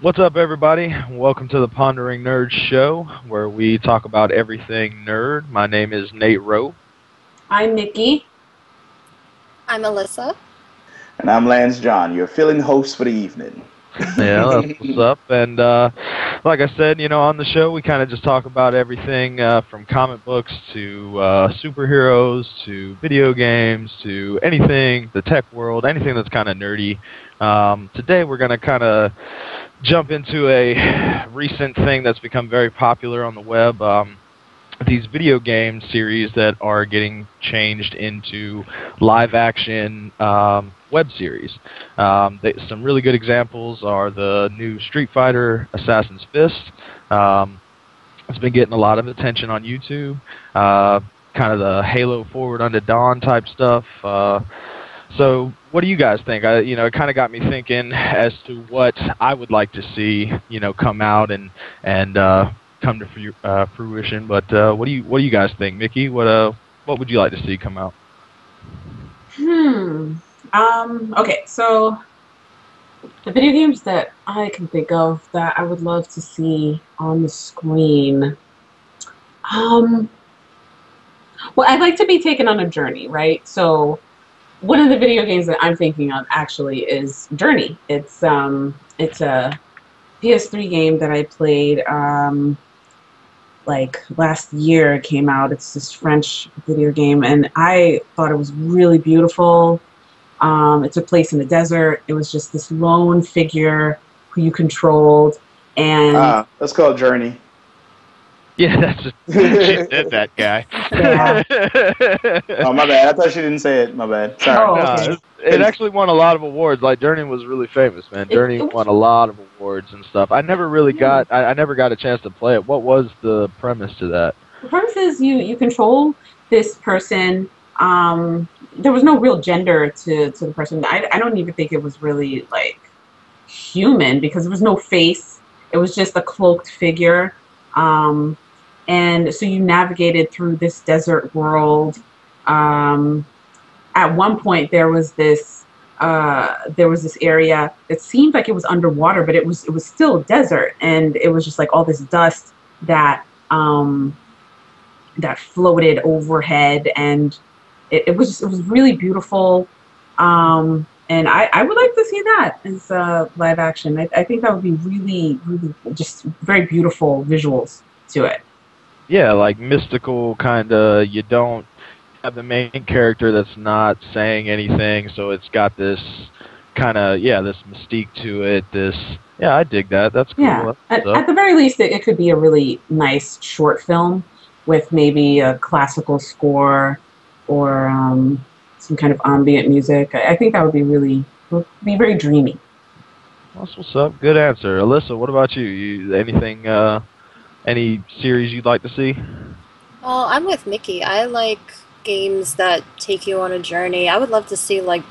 What's up, everybody? Welcome to the Pondering Nerd Show, where we talk about everything nerd. My name is Nate Rowe. I'm Nikki. I'm Alyssa. And I'm Lance John, your filling host for the evening. Yeah, that's what's up. And uh, like I said, you know, on the show we kind of just talk about everything uh, from comic books to uh, superheroes to video games to anything, the tech world, anything that's kind of nerdy. Um, today we're going to kind of jump into a recent thing that's become very popular on the web. Um, these video game series that are getting changed into live action um, web series. Um, they, some really good examples are the new Street Fighter Assassin's Fist. Um, it's been getting a lot of attention on YouTube. Uh, kind of the Halo Forward Unto Dawn type stuff. Uh, so, what do you guys think? I, you know, it kind of got me thinking as to what I would like to see, you know, come out and and uh, come to fru- uh, fruition. But uh, what do you what do you guys think, Mickey? What uh what would you like to see come out? Hmm. Um. Okay. So, the video games that I can think of that I would love to see on the screen. Um. Well, I'd like to be taken on a journey, right? So one of the video games that I'm thinking of actually is Journey. It's um it's a PS3 game that I played um like last year it came out. It's this French video game and I thought it was really beautiful. Um, it took place in the desert. It was just this lone figure who you controlled and Ah, that's called Journey. Yeah, that's just, she did that guy. Yeah. Oh, my bad. I thought she didn't say it. My bad. Sorry. Oh, No, okay. it, it actually won a lot of awards. Like Journey was really famous, man. It- Journey it was- won a lot of awards and stuff. I never really Yeah. got. I, I never got a chance to play it. What was the premise to that? The premise is you you control this person. Um, there was no real gender to, to the person. I, I don't even think it was really like human because there was no face. It was just a cloaked figure. Um, and so you navigated through this desert world. Um, at one point, there was this uh, there was this area that seemed like it was underwater, but it was it was still desert, and it was just like all this dust that um, that floated overhead, and it, it was it was really beautiful. Um, and I, I would like to see that as uh, live action. I, I think that would be really, really just very beautiful visuals to it. Yeah, like mystical kind of. You don't have the main character that's not saying anything, so it's got this kind of yeah, this mystique to it. This yeah, I dig that. That's cool. Yeah. At, at the very least, it, it could be a really nice short film with maybe a classical score or um, some kind of ambient music. I, I think that would be really would be very dreamy. That's what's up. Good answer, Alyssa. What about you? You anything? Uh, any series you'd like to see? Well, I'm with Mickey. I like games that take you on a journey. I would love to see like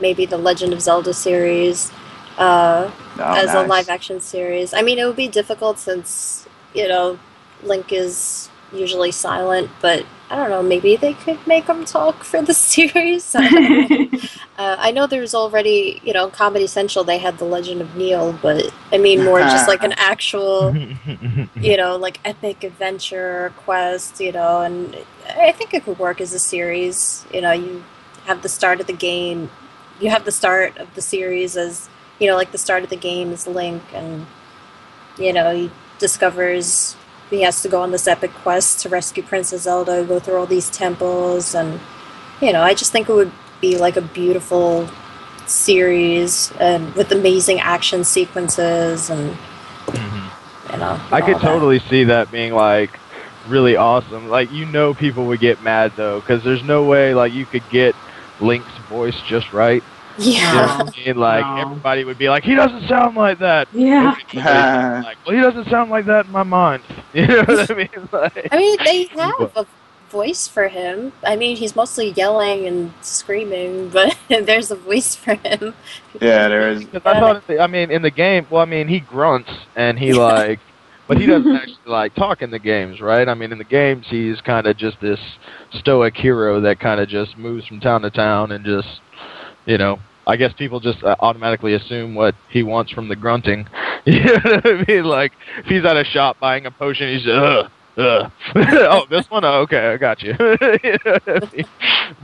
maybe the Legend of Zelda series uh, Oh, as a live action series. I mean, it would be difficult since you know Link is usually silent, but I don't know. Maybe they could make them talk for the series. I. Uh, I know there's already, you know, Comedy Central. They had the Legend of Neil, but I mean more just like an actual, you know, like epic adventure quest, you know, and I think it could work as a series. You know, you have the start of the game, you have the start of the series as, you know, like the start of the game is Link, and you know he discovers he has to go on this epic quest to rescue Princess Zelda, go through all these temples, and you know, I just think it would be like a beautiful series and with amazing action sequences and Mhm. you know. I all could that. totally see that being like really awesome. Like you know, people would get mad though, because there's no way like you could get Link's voice just right. You know Yeah. what I mean? Like No. everybody would be like, he doesn't sound like that. yeah. like, well, he doesn't sound like that in my mind. You know what I mean? Like, I mean, they have a voice for him. I mean, he's mostly yelling and screaming, but there's a voice for him. Yeah, there is. Because I thought, I mean, in the game, well, I mean, he grunts and he like, but he doesn't actually like talk in the games, right? I mean, in the games, he's kind of just this stoic hero that kind of just moves from town to town and just, you know, I guess people just uh, automatically assume what he wants from the grunting. You know what I mean? Like, if he's at a shop buying a potion, he's uh, uh. oh, this one? Oh, okay, I got you. You know I mean?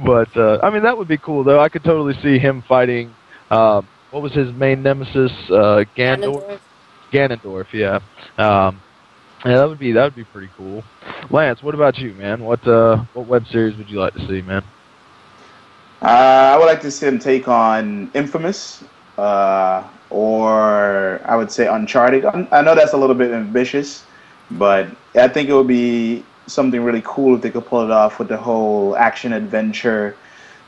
But uh, I mean, that would be cool, though. I could totally see him fighting. Uh, what was his main nemesis? Uh, Gandor. Ganondorf. Ganondorf, yeah. Um, yeah, that would be that would be pretty cool. Lance, what about you, man? What uh, what web series would you like to see, man? Uh, I would like to see him take on Infamous, uh, or I would say Uncharted. I know that's a little bit ambitious, but I think it would be something really cool if they could pull it off with the whole action adventure,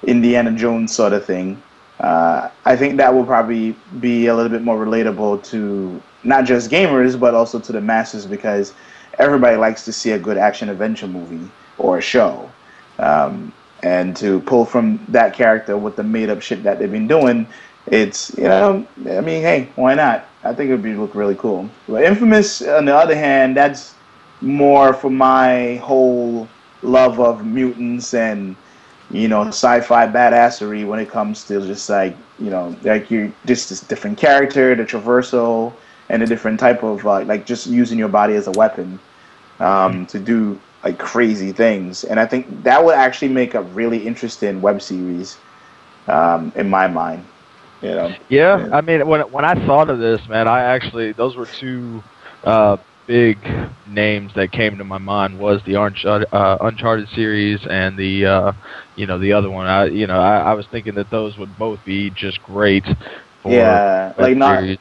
Indiana Jones sort of thing. Uh, I think that will probably be a little bit more relatable to not just gamers, but also to the masses because everybody likes to see a good action adventure movie or a show. Um, and to pull from that character with the made up shit that they've been doing, it's you know, I mean, hey, why not? I think it would be look really cool. But Infamous, on the other hand, that's more for my whole love of mutants and you know sci-fi badassery when it comes to just like you know like you're just this different character, the traversal, and a different type of uh, like just using your body as a weapon um, to do like crazy things. And I think that would actually make a really interesting web series um, in my mind. You know. Yeah, Yeah. I mean, when when I thought of this, man, I actually those were two uh, big names that came to my mind was the Uncharted, uh, Uncharted series and the uh, you know the other one. I you know I, I was thinking that those would both be just great. For Yeah, like not series.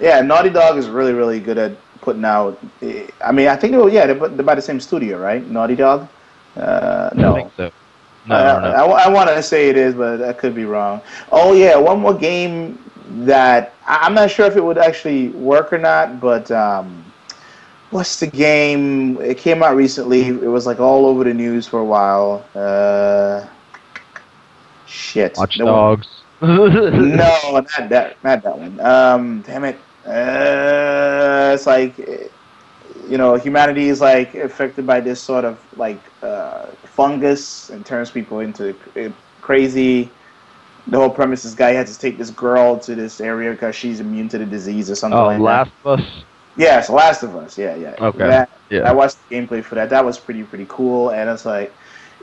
Yeah, Naughty Dog is really, really good at putting out. eh, I mean, I think they were, yeah, they're, they're by the same studio, right? Naughty Dog. Uh, I no, think so. No, Uh, no, no. I, want to say it is, but I could be wrong. Oh yeah, one more game that I- I'm not sure if it would actually work or not, but um, what's the game? It came out recently. It was like all over the news for a while. Uh, shit. Watch The one- Dogs. no, not that, not that one. Um, damn it. Uh, it's like, eh, you know, humanity is like affected by this sort of like uh, fungus and turns people into eh, crazy. The whole premise: this guy had to take this girl to this area because she's immune to the disease or something Oh, like Last that. of Us. Yes, Last of Us. Yeah, yeah. Okay, That, yeah. I watched the gameplay for that. That was pretty pretty cool, and it's like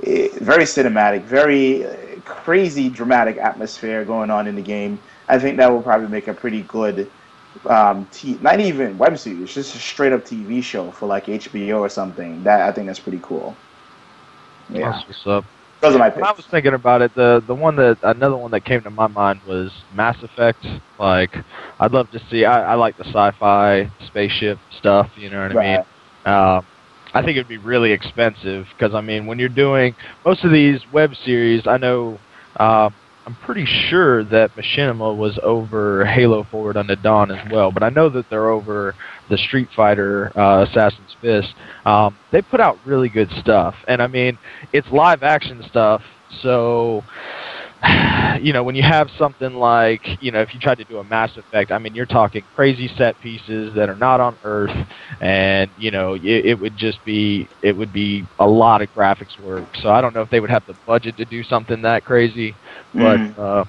eh, very cinematic, very crazy dramatic atmosphere going on in the game. I think that will probably make a pretty good, um, t- not even web series, just a straight up TV show for like HBO or something. That I think that's pretty cool. Yeah, That's what's up. those are my When I was thinking about it, the the one that another one that came to my mind was Mass Effect. Like, I'd love to see. I, I like the sci-fi spaceship stuff. You know what I mean? Right. Uh, I think it'd be really expensive because I mean, when you're doing most of these web series, I know uh, I'm pretty sure that Machinima was over Halo Forward Unto Dawn as well, but I know that they're over the Street Fighter uh, Assassin's Fist. Um, they put out really good stuff, and I mean, it's live action stuff, so you know when you have something like you know if you tried to do a Mass Effect, I mean you're talking crazy set pieces that are not on Earth, and you know it, it would just be it would be a lot of graphics work. So I don't know if they would have the budget to do something that crazy, but Mhm. uh,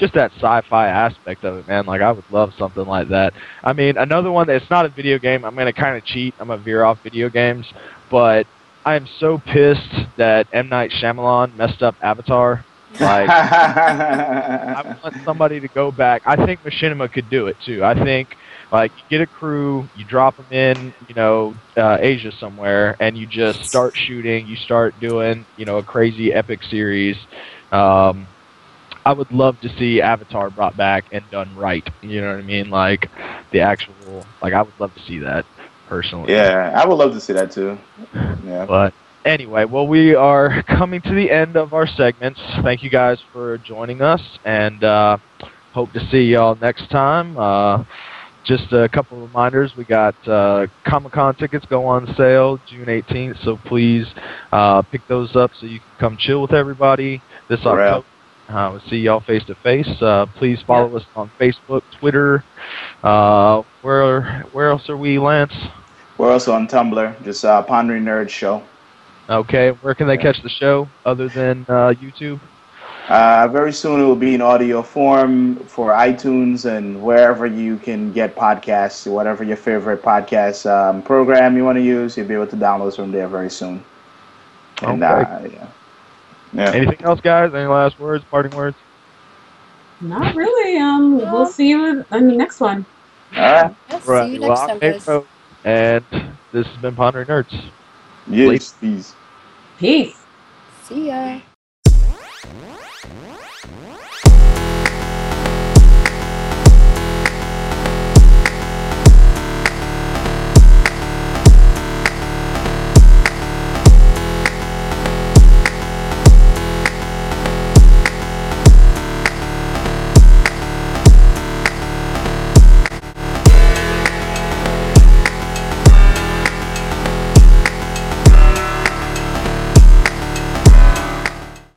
just that sci-fi aspect of it, man. Like I would love something like that. I mean another one that's not a video game. I'm gonna kind of cheat. I'm gonna veer off video games, but I am so pissed that M Night Shyamalan messed up Avatar. Like I want somebody to go back. I think Machinima could do it too. I think like you get a crew, you drop them in, you know, uh, Asia somewhere, and you just start shooting. You start doing, you know, a crazy epic series. Um, I would love to see Avatar brought back and done right. You know what I mean? Like the actual, like I would love to see that personally. yeah, I would love to see that too. Yeah. But anyway, well, we are coming to the end of our segments. Thank you guys for joining us, and uh, hope to see y'all next time. Uh, just a couple of reminders. We got uh, Comic Con tickets go on sale June 18th, so please uh, pick those up so you can come chill with everybody this Correct. October. Uh, we'll see y'all face to face. Uh, Please follow us on Facebook, Twitter. Uh, where where else are we, Lance? We're also on Tumblr, just uh, Pondering Nerd Show. Okay, where can they catch the show other than uh, YouTube? Uh, very soon it will be in audio form for iTunes and wherever you can get podcasts, whatever your favorite podcast um, program you want to use, you'll be able to download from there very soon. And Okay. uh, yeah. yeah. Anything else, guys? Any last words, parting words? Not really. Um, we'll see you in the next one. All right. Yeah, see you Well, next time, guys. And this has been Pondering Nerds. Yes, please. Peace. See ya.